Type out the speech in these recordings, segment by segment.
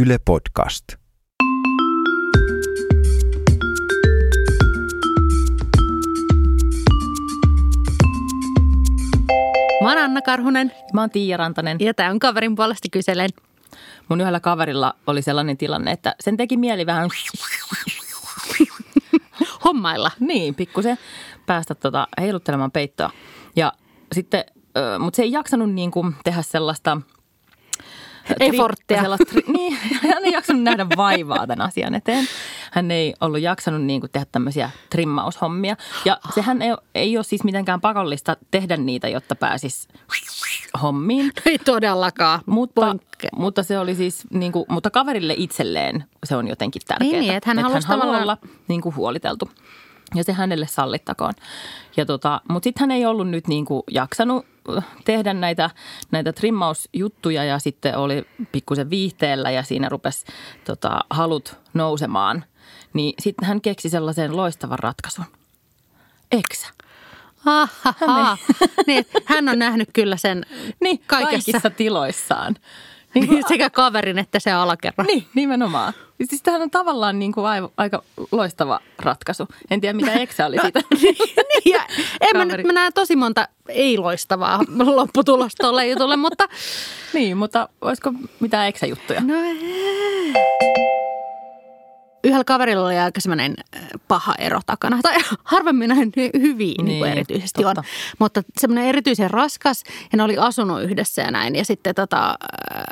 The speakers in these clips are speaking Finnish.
Yle Podcast. Mä oon Anna Karhunen Mä oon Tiia Rantanen. ja tää on kaverin puolesta kyselen. Mun yhdellä kaverilla oli sellainen tilanne, että sen teki mieli vähän Hommailla. niin, pikkusen päästä tota heiluttelemaan peittoa. Ja sitten, mutta se ei jaksanut niin kuin tehdä sellaista Efforttia. sellaista, tri- niin, hän ei jaksanut nähdä vaivaa tämän asian eteen. Hän ei ollut jaksanut niin kuin tehdä tämmöisiä trimmaushommia. Ja sehän ei, ei ole siis mitenkään pakollista tehdä niitä, jotta pääsis hommiin. Ei todellakaan. Mutta, mutta se oli siis, niin kuin, mutta kaverille itselleen se on jotenkin tärkeää. Niin, niin, että hän halusi haluaa tavallaan- olla niin kuin huoliteltu. Ja se hänelle sallittakoon. Ja tota, mutta sitten hän ei ollut nyt niin kuin jaksanut äh, tehdä näitä, näitä trimmausjuttuja ja sitten oli pikkusen viihteellä ja siinä rupesi tota, halut nousemaan. Niin sitten hän keksi sellaisen loistavan ratkaisun. Eksä. Ahaha. niin, että hän on nähnyt kyllä sen Niin, kaikessa. kaikissa tiloissaan. Niin, sekä kaverin että se alakerran. Niin, nimenomaan. Siis tämähän on tavallaan niin kuin aivan, aika loistava ratkaisu. En tiedä, mitä Eksä oli siitä. niin, ja en mä nyt mä näen tosi monta ei-loistavaa lopputulosta tolle jutulle, mutta niin, mutta olisiko mitään Eksä-juttuja? no ei. Yhdellä kaverilla oli aika semmoinen äh, paha ero takana. Tai harvemmin näin hyviä niin, niin Niin, erityisesti totta. on. Mutta semmoinen erityisen raskas ja ne oli asunut yhdessä ja näin. Ja sitten tota, äh,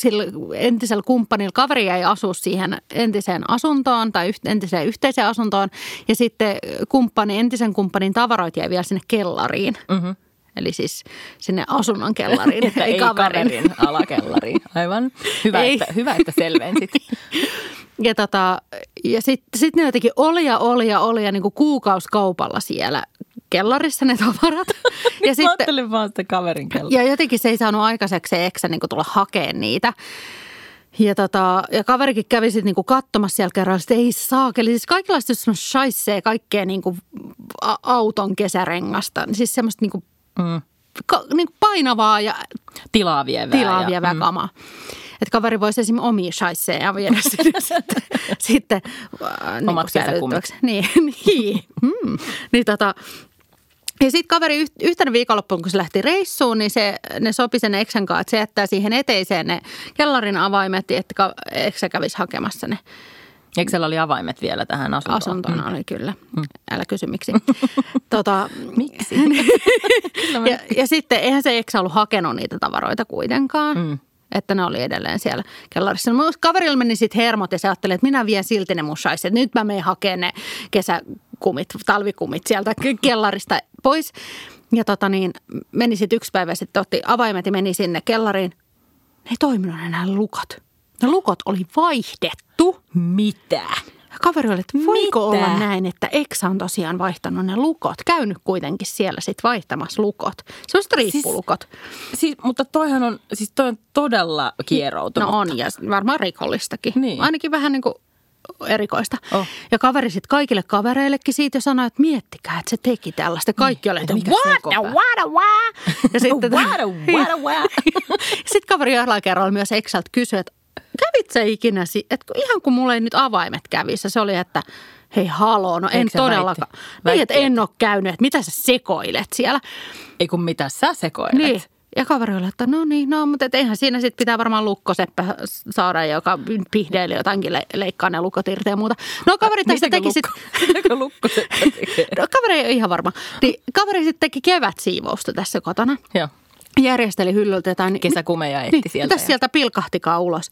sillä entisellä kumppanilla kaveri jäi asua siihen entiseen asuntoon tai entiseen yhteiseen asuntoon. Ja sitten kumppani, entisen kumppanin tavaroit jäi vielä sinne kellariin. Mm-hmm. Eli siis sinne asunnon kellariin, Että ei kaverin. kaverin alakellariin. Aivan. Hyvä, Ei. että, hyvä että selvensit. Ja, tota, ja sitten sit ne jotenkin oli ja oli ja oli ja niin kuin kuukauskaupalla siellä kellarissa ne tavarat. ja, Mä sitten, ajattelin vaan sitä kaverin kello. ja jotenkin se ei saanut aikaiseksi se eksä niin tulla hakemaan niitä. Ja, tota, ja kaverikin kävi sitten niinku katsomassa siellä kerralla, että ei saakeli. Siis kaikenlaista semmoista shaissee kaikkea niinku auton kesärengasta. Siis semmoista niinku, Mm. ka, niinku painavaa ja Tilaa vievää. tilaa ja- vievää mm. Että kaveri voisi esimerkiksi omia shaisseja viedä sitten, sitten äh, niin Omat kesäkumit. säilyttäväksi. Niin, niin. Mm. niin tota, ja sitten kaveri yht- yhtenä viikonloppuun, kun se lähti reissuun, niin se, ne sopi sen eksän kanssa, että se jättää siihen eteiseen ne kellarin avaimet, että eksä kävisi hakemassa ne Eksellä oli avaimet vielä tähän asuntoon. asuntona. Oli kyllä. Älä kysy miksi. tota, Miksi? ja, ja sitten eihän se eksä ollut hakenut niitä tavaroita kuitenkaan. Mm. Että ne oli edelleen siellä kellarissa. No, kaverilla meni sitten hermot ja se ajatteli, että minä vien silti ne mun shaiset. Nyt mä menen hakemaan ne kesäkumit, talvikumit sieltä ke- kellarista pois. Ja tota niin, meni sitten yksi päivä sitten, otti avaimet ja meni sinne kellariin. Ne ei toiminut enää lukot. Ne lukot oli vaihdettu. Mitä? Ja kaveri oli, että voiko Mitä? olla näin, että Eksa on tosiaan vaihtanut ne lukot. Käynyt kuitenkin siellä sitten vaihtamassa lukot. Sellaiset riippulukot. Siis, mutta toihan on, siis toi on todella kieroutunut. No on ja varmaan rikollistakin. Niin. Ainakin vähän niin kuin erikoista. Oh. Ja kaveri sitten kaikille kavereillekin siitä jo sanoi, että miettikää, että se teki tällaista. Kaikki oli, että Niin. mikä what, sekopää. what, what. Ja sitten Wada, wada, wada. sitten kaveri jollain kerralla myös Exalt kysyi, että kävit sä ikinä, että ihan kun mulla ei nyt avaimet kävissä, se oli, että hei haloo, no en todellakaan. väitti? Niin, että en ole käynyt, että mitä sä sekoilet siellä. Ei kun mitä sä sekoilet. Niin. Ja kaveri oli, että no niin, no, mutta et eihän siinä sitten pitää varmaan lukkoseppä saada, joka pihdeili jotakin le- leikkaa ne lukot irti ja muuta. No kaveri tästä teki sitten, lukko- Mitäkö lukko se tekee? no, kaveri ei ole ihan varma, niin kaveri sitten teki kevätsiivousta tässä kotona. Joo. Järjesteli hyllyltä jotain. Kesäkumeja etti niin, sieltä. Mitäs ja- sieltä pilkahtikaan ulos?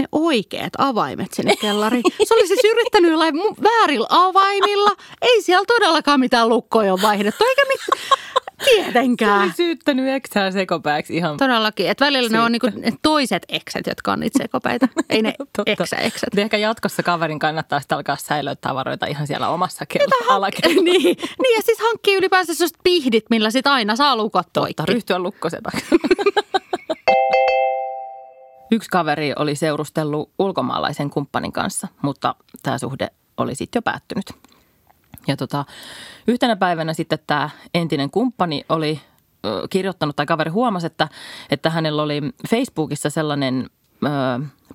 Ne oikeat avaimet sinne kellariin. Se oli siis yrittänyt jollain väärillä avaimilla. Ei siellä todellakaan mitään lukkoja ole vaihdettu, eikä mitään. Se Tietenkään. oli syyttänyt eksää sekopääksi ihan Todellakin. Että välillä ne on niinku toiset ekset, jotka on niitä sekopäitä. Ei ne eksä-ekset. Mutta Ehkä jatkossa kaverin kannattaa sitten alkaa säilöä tavaroita ihan siellä omassa kello- alakerrassa. niin. niin, ja siis hankkii ylipäänsä sellaiset pihdit, millä sit aina saa lukot. Totta, ryhtyä lukkosepäksi. Yksi kaveri oli seurustellut ulkomaalaisen kumppanin kanssa, mutta tämä suhde oli sitten jo päättynyt. Ja tota, yhtenä päivänä sitten tämä entinen kumppani oli kirjoittanut, tai kaveri huomasi, että, että hänellä oli Facebookissa sellainen ö,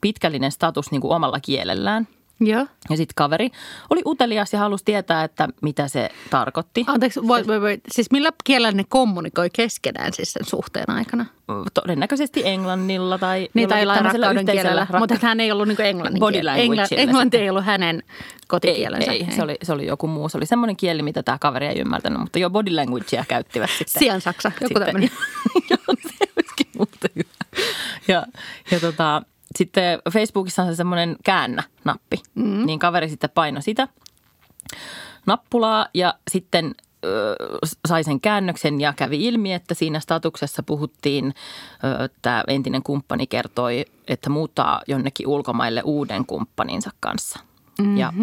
pitkällinen status niin kuin omalla kielellään. Joo. Ja sitten kaveri oli utelias ja halusi tietää, että mitä se tarkoitti. Anteeksi, voi, voi, voi. siis millä kielellä ne kommunikoi keskenään siis sen suhteen aikana? Todennäköisesti englannilla tai Niin, tai tämmöisellä rakkauden yhteisellä kielellä, rakka- mutta hän ei ollut niin englannin Body languageilla englanti ei ollut hänen ei, kotikielensä. ei, se oli, se oli joku muu. Se oli semmoinen kieli, mitä tämä kaveri ei ymmärtänyt, mutta jo body languagea käyttivät sitten. Sian saksa, joku Sitten- tämmöinen. Joo, se olisikin muuten hyvä. Ja, ja tota, sitten Facebookissa on se semmoinen käännä-nappi. Mm. Niin kaveri sitten painoi sitä nappulaa ja sitten ö, sai sen käännöksen ja kävi ilmi, että siinä statuksessa puhuttiin, että entinen kumppani kertoi, että muuttaa jonnekin ulkomaille uuden kumppaninsa kanssa. Mm-hmm. Ja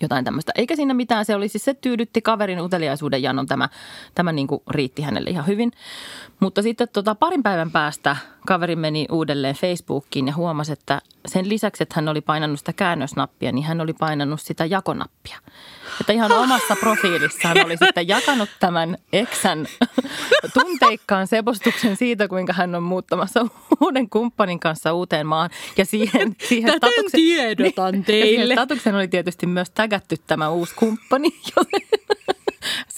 jotain tämmöistä. Eikä siinä mitään, se oli siis se tyydytti kaverin uteliaisuuden janon, tämä, tämä niin kuin riitti hänelle ihan hyvin. Mutta sitten tota, parin päivän päästä kaveri meni uudelleen Facebookiin ja huomasi, että sen lisäksi, että hän oli painanut sitä käännösnappia, niin hän oli painanut sitä jakonappia. Että ihan omassa profiilissaan oli sitten jakanut tämän eksän tunteikkaan sepostuksen siitä, kuinka hän on muuttamassa uuden kumppanin kanssa uuteen maahan. Ja siihen, siihen Täten statuksen- tiedotan ja teille. siihen statuksen oli tietysti myös tägätty tämä uusi kumppani, joten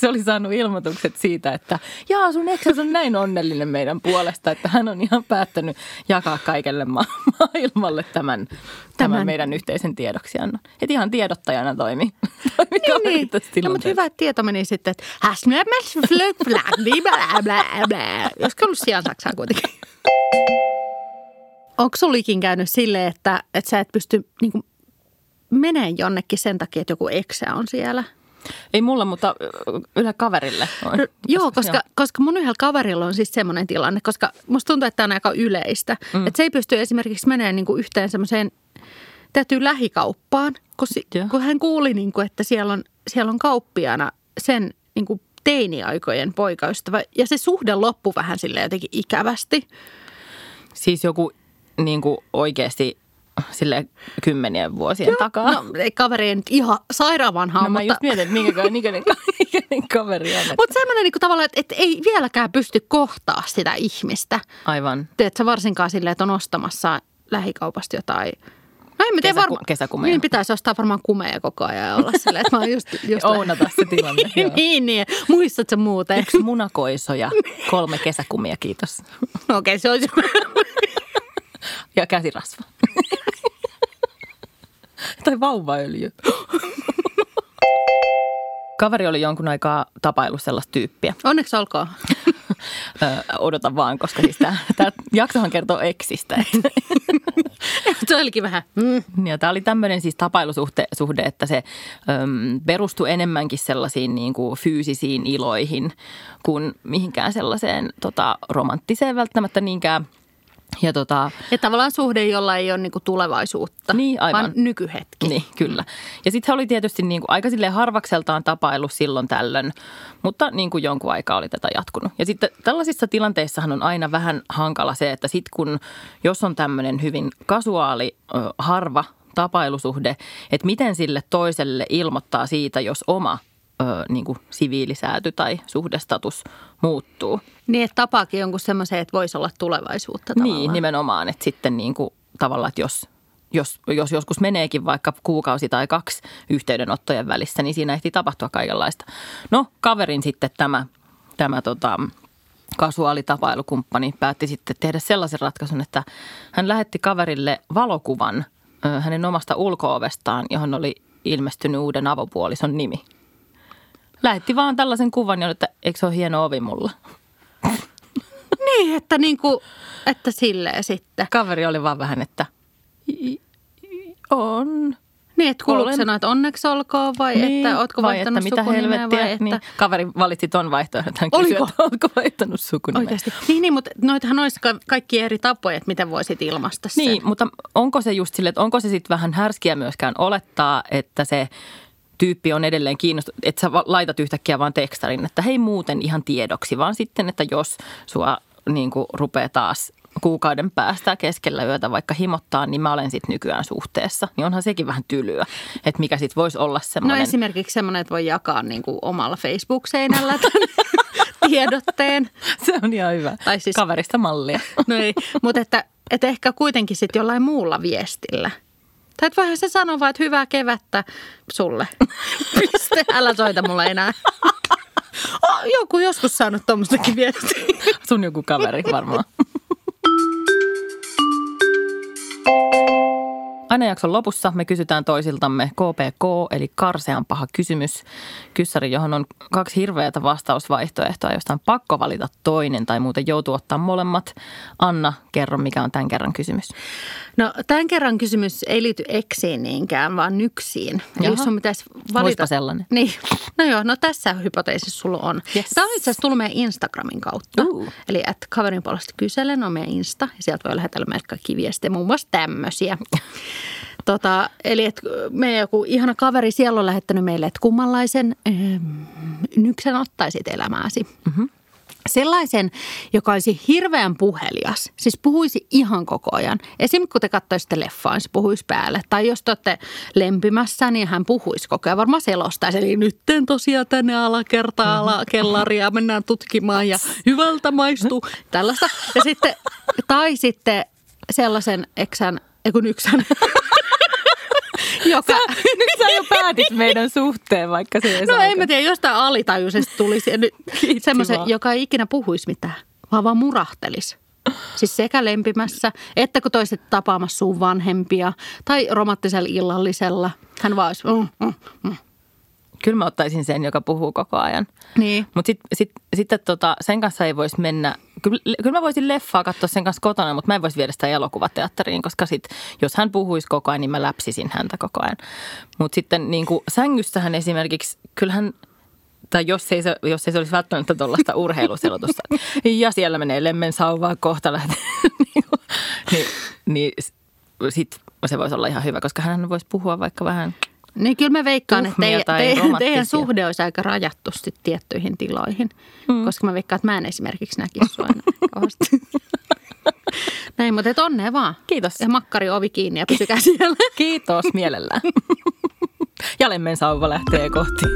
se oli saanut ilmoitukset siitä, että jaa sun eksäs on näin onnellinen meidän puolesta, että hän on ihan päättänyt jakaa kaikelle ma- maailmalle tämän, tämän. Tämän. meidän yhteisen tiedoksiannon. Että ihan tiedottajana toimi. toimi Niin, niin. No, mutta hyvä, että tieto meni sitten, että. Olisiko ollut sian saksaa kuitenkin? Onko sulla ikin käynyt silleen, että, että sä et pysty niin kuin, menee jonnekin sen takia, että joku eksä on siellä? Ei mulla, mutta yhdelle kaverille on. No, joo, koska, koska mun yhdellä kaverilla on siis semmoinen tilanne, koska musta tuntuu, että tämä on aika yleistä. Mm. Että se ei pysty esimerkiksi menemään niin kuin yhteen semmoiseen täytyy lähikauppaan, kun, si- Joo. kun hän kuuli, niin kuin, että siellä on, siellä on kauppiana sen niin kuin teiniaikojen poikaystävä. Ja se suhde loppui vähän sille jotenkin ikävästi. Siis joku niin kuin oikeasti sille kymmenien vuosien takaa. No kaveri ei nyt ihan sairaan vanhaa, No mä mutta... just mietin, että minkä kaveri on. Että. Mutta semmoinen niin tavallaan, että, että ei vieläkään pysty kohtaa sitä ihmistä. Aivan. Teetkö varsinkaan silleen, että on ostamassa lähikaupasta jotain. No en mä tiedä varmaan. kesäkumeja. Niin pitäisi ostaa varmaan kumeja koko ajan ja olla silleen, että mä oon just... just Ounata se tilanne. joo. niin, niin. Muistatko muuten? Yksi munakoiso ja kolme kesäkumia, kiitos. No okei, okay, se olisi... Ja käsirasva. Tai vauvaöljy. Kaveri oli jonkun aikaa tapailu sellaista tyyppiä. Onneksi olkoon. Ö, odota vaan, koska siis tämä, tämä jaksohan kertoo eksistä. se olikin vähän... Mm. Ja tämä oli tämmöinen siis tapailusuhde, suhde, että se äm, perustui enemmänkin sellaisiin niin kuin fyysisiin iloihin kuin mihinkään sellaiseen tota, romanttiseen välttämättä niinkään. Ja tota, Ja tavallaan suhde, jolla ei ole niinku tulevaisuutta, Niin, aivan. vaan nykyhetki. Niin, kyllä. Ja sitten he oli tietysti niin kuin aika harvakseltaan tapailu silloin tällöin, mutta niin kuin jonkun aikaa oli tätä jatkunut. Ja sitten tällaisissa tilanteissahan on aina vähän hankala se, että sitten kun, jos on tämmöinen hyvin kasuaali, harva tapailusuhde, että miten sille toiselle ilmoittaa siitä, jos oma ö, niin kuin siviilisääty tai suhdestatus muuttuu. Niin, että tapaakin jonkun semmoisen, että voisi olla tulevaisuutta tavallaan. Niin, nimenomaan, että sitten niin kuin, tavallaan, että jos, jos, jos joskus meneekin vaikka kuukausi tai kaksi yhteydenottojen välissä, niin siinä ehtii tapahtua kaikenlaista. No, kaverin sitten tämä, tämä tota, kasuaalitapailukumppani päätti sitten tehdä sellaisen ratkaisun, että hän lähetti kaverille valokuvan hänen omasta ulkoovestaan, johon oli ilmestynyt uuden avopuolison nimi. Lähetti vaan tällaisen kuvan, että eikö se ole hieno ovi mulla? Niin, että, niinku, että silleen sitten. Kaveri oli vaan vähän, että "I- i- on. Niin, että kuuluuko Olen- sanoa, että onneksi olkoon vai Niin, että ootko vai vaihtanut että mitä sukunimeä helvettiä. vai että... Niin, kaveri valitsi ton vaihtoehdon. Hän kysyi, Oliko? että ootko vaihtanut sukunimeä. Oikeasti. Niin, niin, mutta noitahan olisi ka- kaikki eri tapoja, että miten voisit ilmaista sen. Niin, mutta onko se just sille, että onko se sitten vähän härskiä myöskään olettaa, että se tyyppi on edelleen kiinnostunut, että sä laitat yhtäkkiä vaan tekstarin, että hei muuten ihan tiedoksi, vaan sitten, että jos sua niin kuin rupeaa taas kuukauden päästä keskellä yötä vaikka himottaa, niin mä olen sitten nykyään suhteessa. Niin onhan sekin vähän tylyä, että mikä sitten voisi olla No semmoinen. esimerkiksi semmoinen, että voi jakaa niin kuin omalla Facebook-seinällä tiedotteen. Se on ihan hyvä. Tai siis- Kaverista mallia. No ei, mutta että, että ehkä kuitenkin sitten jollain muulla viestillä. Tai että voihan se sanoa vaan, että hyvää kevättä sulle. Piste, älä soita mulle enää. Oh, joku joskus saanut tuommoistakin viestiä. Sun joku kaveri varmaan. Aina jakson lopussa me kysytään toisiltamme KPK, eli karsean paha kysymys. Kyssäri, johon on kaksi hirveätä vastausvaihtoehtoa, josta on pakko valita toinen tai muuten joutuu ottaa molemmat. Anna, kerro mikä on tämän kerran kysymys. No tämän kerran kysymys ei liity eksiin niinkään, vaan nyksiin. Eli Jaha. jos sun pitäisi valita... sellainen. Niin. No joo, no tässä hypoteesissa sulla on. Yes. Tämä on itse asiassa tullut meidän Instagramin kautta. Uh. Eli että kaverin puolesta kyselen on meidän Insta ja sieltä voi lähetellä meille kaikki viestejä, muun muassa tämmöisiä. Tota, eli että meidän joku ihana kaveri siellä on lähettänyt meille, että kummanlaisen ähm, nyksen ottaisit elämääsi. Mm-hmm. Sellaisen, joka olisi hirveän puhelias, siis puhuisi ihan koko ajan. Esimerkiksi kun te katsoisitte leffaa, niin se puhuisi päälle. Tai jos te olette lempimässä, niin hän puhuisi koko ajan. Varmaan selostaisi, eli nyt teen tosiaan tänne alakertaan alakellaria, mennään tutkimaan ja hyvältä maistuu. Tällaista. Ja sitten, tai sitten sellaisen eksän, ei kun yksän, joka... Nyt sä jo päätit meidän suhteen, vaikka se ei No saa en mä tiedä, jostain alitajuisesti tulisi semmoisen, joka ei ikinä puhuisi mitään, vaan vaan murahtelisi. Siis sekä lempimässä, että kun toiset tapaamassa sun vanhempia tai romanttisella illallisella. Hän vaan olisi, mm, mm, mm. Kyllä mä ottaisin sen, joka puhuu koko ajan. Niin. Mutta sitten sit, sitten tota, sen kanssa ei voisi mennä, kyllä, kyllä mä voisin leffaa katsoa sen kanssa kotona, mutta mä en voisi viedä sitä elokuvateatteriin, koska sit, jos hän puhuisi koko ajan, niin mä läpsisin häntä koko ajan. Mutta sitten niin kuin sängyssähän esimerkiksi, kyllähän, tai jos ei se, jos ei se olisi välttämättä tuollaista urheiluselotusta, ja siellä menee lemmen sauvaa kohta lähtee, niin, niin, niin sitten se voisi olla ihan hyvä, koska hän voisi puhua vaikka vähän Niin kyllä mä veikkaan, että teidän, tai teidän, teidän suhde olisi aika rajattu sit tiettyihin tiloihin. Mm. Koska mä veikkaan, että mä en esimerkiksi näkisi sua. Näin, mutta et onnea vaan. Kiitos. Ja makkari ovi kiinni ja pysykää siellä. Kiitos mielellään. Ja lemmen sauva lähtee kohti.